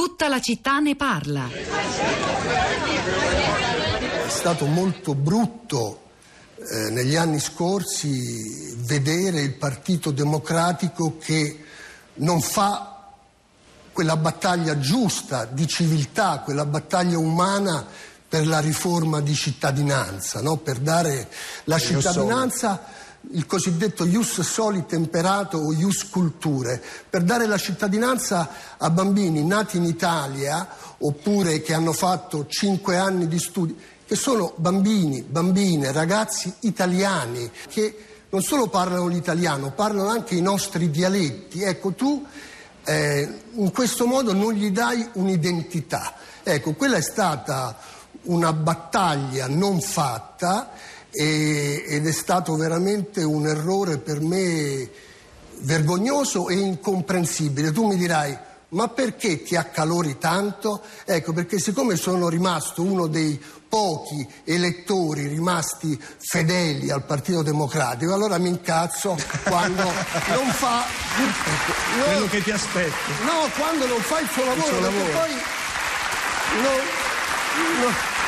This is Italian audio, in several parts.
Tutta la città ne parla. È stato molto brutto eh, negli anni scorsi vedere il Partito Democratico che non fa quella battaglia giusta di civiltà, quella battaglia umana per la riforma di cittadinanza, no? per dare la cittadinanza il cosiddetto ius soli temperato o ius culture, per dare la cittadinanza a bambini nati in Italia oppure che hanno fatto cinque anni di studi, che sono bambini, bambine, ragazzi italiani che non solo parlano l'italiano, parlano anche i nostri dialetti. Ecco, tu eh, in questo modo non gli dai un'identità. Ecco, quella è stata una battaglia non fatta e, ed è stato veramente un errore per me vergognoso e incomprensibile. Tu mi dirai, ma perché ti accalori tanto? Ecco, perché siccome sono rimasto uno dei pochi elettori rimasti fedeli al Partito Democratico, allora mi incazzo quando non fa no, quello che ti aspetti. No, quando non fa il suo lavoro, il suo lavoro. poi no, no,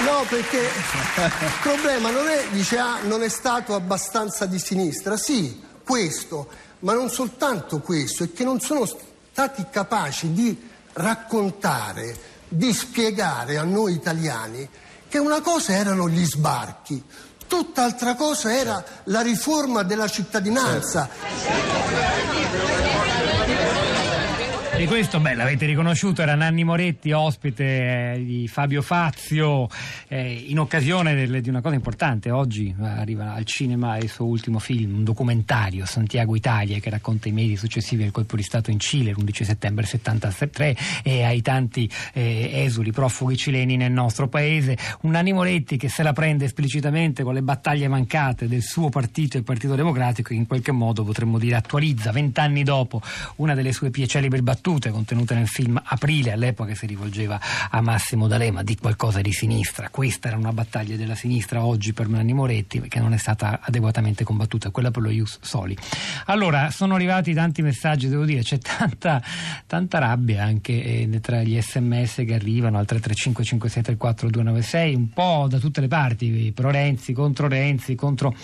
No, perché il problema non è, dice, ah, non è stato abbastanza di sinistra. Sì, questo, ma non soltanto questo, è che non sono stati capaci di raccontare, di spiegare a noi italiani che una cosa erano gli sbarchi, tutt'altra cosa era la riforma della cittadinanza. E questo, beh, l'avete riconosciuto, era Nanni Moretti, ospite eh, di Fabio Fazio, eh, in occasione del, di una cosa importante. Oggi eh, arriva al cinema il suo ultimo film, un documentario, Santiago Italia, che racconta i mesi successivi al colpo di Stato in Cile, l'11 settembre 73, e ai tanti eh, esuli profughi cileni nel nostro paese. Un Nanni Moretti che se la prende esplicitamente con le battaglie mancate del suo partito, il Partito Democratico, in qualche modo potremmo dire attualizza, vent'anni dopo, una delle sue più celebri battaglie battute contenute nel film Aprile, all'epoca si rivolgeva a Massimo D'Alema, di qualcosa di sinistra. Questa era una battaglia della sinistra oggi per Nanni Moretti che non è stata adeguatamente combattuta, quella per lo Ius Soli. Allora, sono arrivati tanti messaggi, devo dire, c'è tanta, tanta rabbia anche eh, tra gli sms che arrivano al 335 5634 296, un po' da tutte le parti, pro Renzi, contro Renzi, contro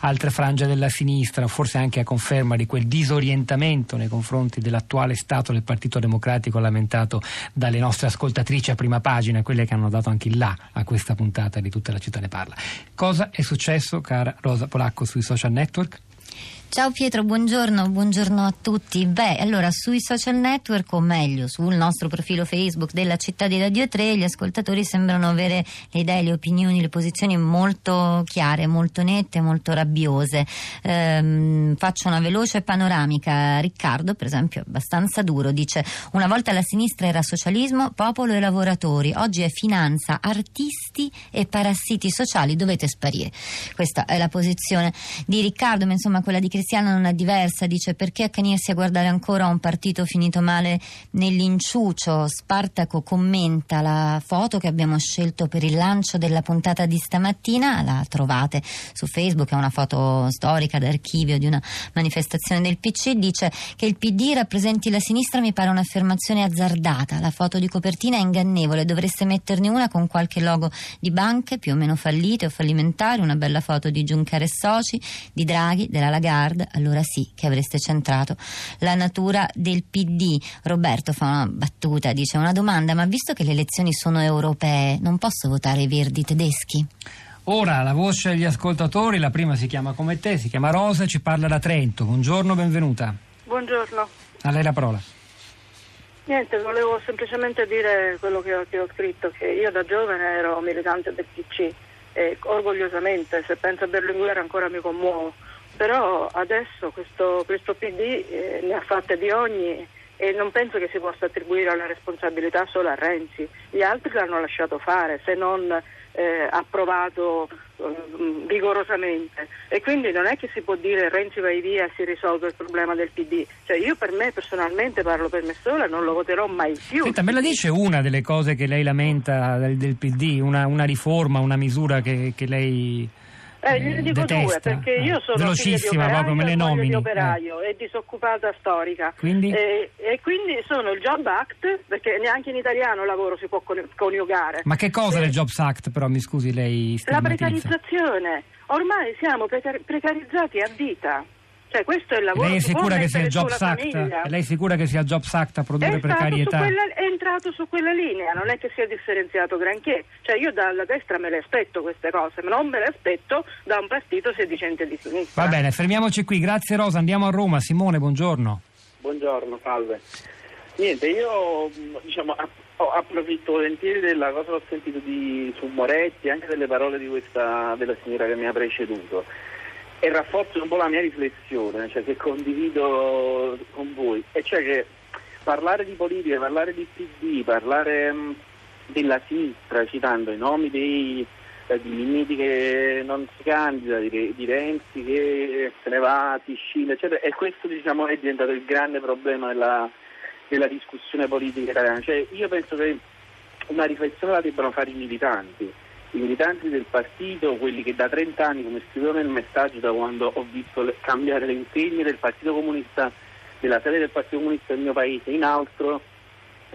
altre frange della sinistra, forse anche a conferma di quel disorientamento nei confronti dell'attuale stato del Partito Democratico lamentato dalle nostre ascoltatrici a prima pagina, quelle che hanno dato anche il là a questa puntata di Tutta la città ne parla. Cosa è successo, cara Rosa Polacco, sui social network? Ciao Pietro, buongiorno, buongiorno a tutti. Beh, allora sui social network, o meglio sul nostro profilo Facebook della città di Radio 3, gli ascoltatori sembrano avere le idee, le opinioni, le posizioni molto chiare, molto nette, molto rabbiose. Ehm, faccio una veloce panoramica. Riccardo, per esempio, abbastanza duro, dice una volta la sinistra era socialismo, popolo e lavoratori, oggi è finanza, artisti e parassiti sociali, dovete sparire. Questa è la posizione di Riccardo, ma insomma quella di Cristiana non è diversa, dice perché accanirsi a guardare ancora un partito finito male nell'inciucio. Spartaco commenta la foto che abbiamo scelto per il lancio della puntata di stamattina, la trovate su Facebook, è una foto storica d'archivio di una manifestazione del PC, dice che il PD rappresenti la sinistra mi pare un'affermazione azzardata, la foto di copertina è ingannevole, dovreste metterne una con qualche logo di banche più o meno fallite o fallimentari, una bella foto di Juncker e Soci, di Draghi, della Lagarde Lagarde, allora sì che avreste centrato la natura del PD. Roberto fa una battuta, dice una domanda, ma visto che le elezioni sono europee, non posso votare i verdi tedeschi? Ora la voce agli ascoltatori, la prima si chiama come te, si chiama Rosa e ci parla da Trento. Buongiorno, benvenuta. Buongiorno. A lei la parola. Niente, volevo semplicemente dire quello che ho, che ho scritto, che io da giovane ero militante del PC e orgogliosamente, se penso a Berlinguer ancora mi commuovo però adesso questo, questo PD eh, ne ha fatte di ogni e non penso che si possa attribuire la responsabilità solo a Renzi, gli altri l'hanno lasciato fare se non eh, approvato eh, rigorosamente e quindi non è che si può dire Renzi vai via e si risolve il problema del PD, cioè io per me personalmente parlo per me sola non lo voterò mai più. Senta, me la dice una delle cose che lei lamenta del, del PD, una, una riforma, una misura che, che lei Eh, gliene dico due, perché io sono velocissima figlia proprio, me le nomini. di operaio eh. e disoccupata storica. Quindi? E, e, quindi sono il Job Act, perché neanche in italiano lavoro si può coniugare. Ma che cosa è il Jobs Act però, mi scusi, lei La precarizzazione. Ormai siamo precarizzati a vita. Cioè, questo è il lavoro lei è sicura che sia il Jobs Act? Lei è sicura che sia il Jobs Act a produrre è precarietà? Quella, è entrato su quella linea, non è che sia differenziato granché. Cioè, io dalla destra me le aspetto queste cose, ma non me le aspetto da un partito sedicente di sinistra. Va bene, fermiamoci qui. Grazie Rosa, andiamo a Roma. Simone, buongiorno. Buongiorno, salve. Niente, io diciamo, approfitto volentieri della cosa che ho sentito di, su Moretti anche delle parole di questa, della signora che mi ha preceduto e rafforzo un po' la mia riflessione, cioè che condivido con voi, e cioè che parlare di politica, parlare di PD, parlare mh, della sinistra, citando i nomi dei, eh, di Minniti che non si candida, di, Renzi che se ne va, si scinde, eccetera, e questo diciamo, è diventato il grande problema della, della discussione politica italiana. Cioè, io penso che una riflessione la debbano fare i militanti i militanti del partito, quelli che da 30 anni, come scrivevo nel messaggio da quando ho visto le, cambiare le insegne del Partito Comunista, della sede del Partito Comunista del mio paese in altro,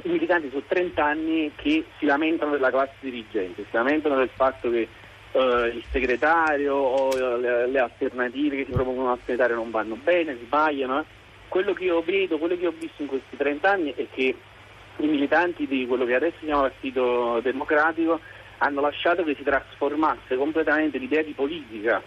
i militanti sono 30 anni che si lamentano della classe dirigente, si lamentano del fatto che uh, il segretario o le, le, alternative che si propongono al segretario non vanno bene, sbagliano. Eh. Quello che io vedo, quello che ho visto in questi 30 anni è che i militanti di quello che adesso si chiama Partito Democratico hanno lasciato che si trasformasse completamente l'idea di politica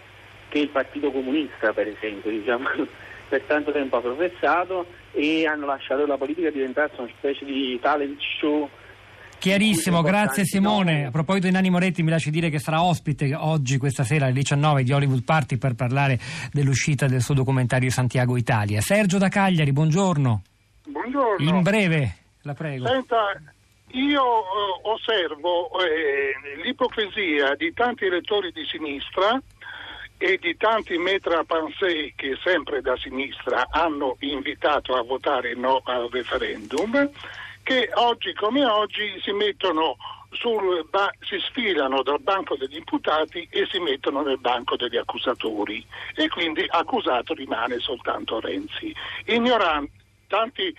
che il Partito Comunista, per esempio, diciamo, per tanto tempo ha professato e hanno lasciato che la politica diventasse una specie di talent show Chiarissimo, grazie Simone. A proposito di Nanni Moretti, mi lasci dire che sarà ospite oggi, questa sera, alle 19 di Hollywood Party per parlare dell'uscita del suo documentario Santiago Italia. Sergio da Cagliari, buongiorno. Buongiorno. In breve, la prego. Senta, io eh, osservo eh, l'ipocrisia di tanti elettori di sinistra e di tanti metra pensée che sempre da sinistra hanno invitato a votare no al referendum, che oggi come oggi si mettono sul, ba- si sfilano dal banco degli imputati e si mettono nel banco degli accusatori e quindi accusato rimane soltanto Renzi. Ignoranti, tanti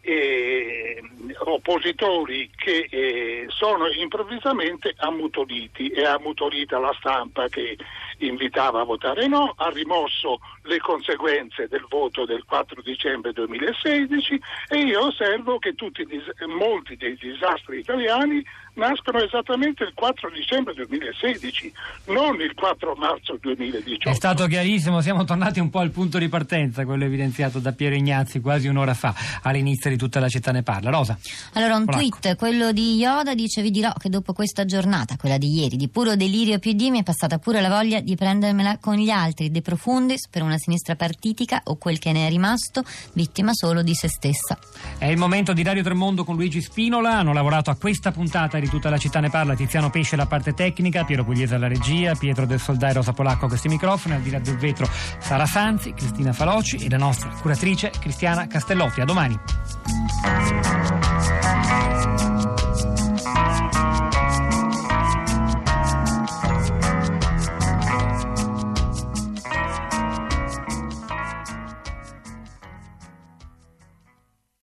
eh, oppositori che eh, sono improvvisamente ammutoliti e ammutolita la stampa che invitava a votare no, ha rimosso le conseguenze del voto del 4 dicembre 2016 e io osservo che tutti, molti dei disastri italiani nascono esattamente il 4 dicembre 2016, non il 4 marzo 2018. È stato chiarissimo, siamo tornati un po' al punto di partenza, quello evidenziato da Piero Ignazzi quasi un'ora fa, all'inizio di tutta la città ne parla. Rosa. Allora un Polacco. tweet, quello di Yoda, dice vi dirò che dopo questa giornata, quella di ieri, di puro delirio PD mi è passata pure la voglia di prendermela con gli altri, De Profundis, per una sinistra partitica o quel che ne è rimasto, vittima solo di se stessa. È il momento di Radio Tremondo con Luigi Spinola, hanno lavorato a questa puntata di tutta la città ne parla, Tiziano Pesce la parte tecnica, Piero Pugliese alla regia, Pietro del Soldai, Rosa Polacco a questi microfoni, al di là del vetro Sara Sanzi, Cristina Faloci e la nostra curatrice Cristiana Castellotti. A domani.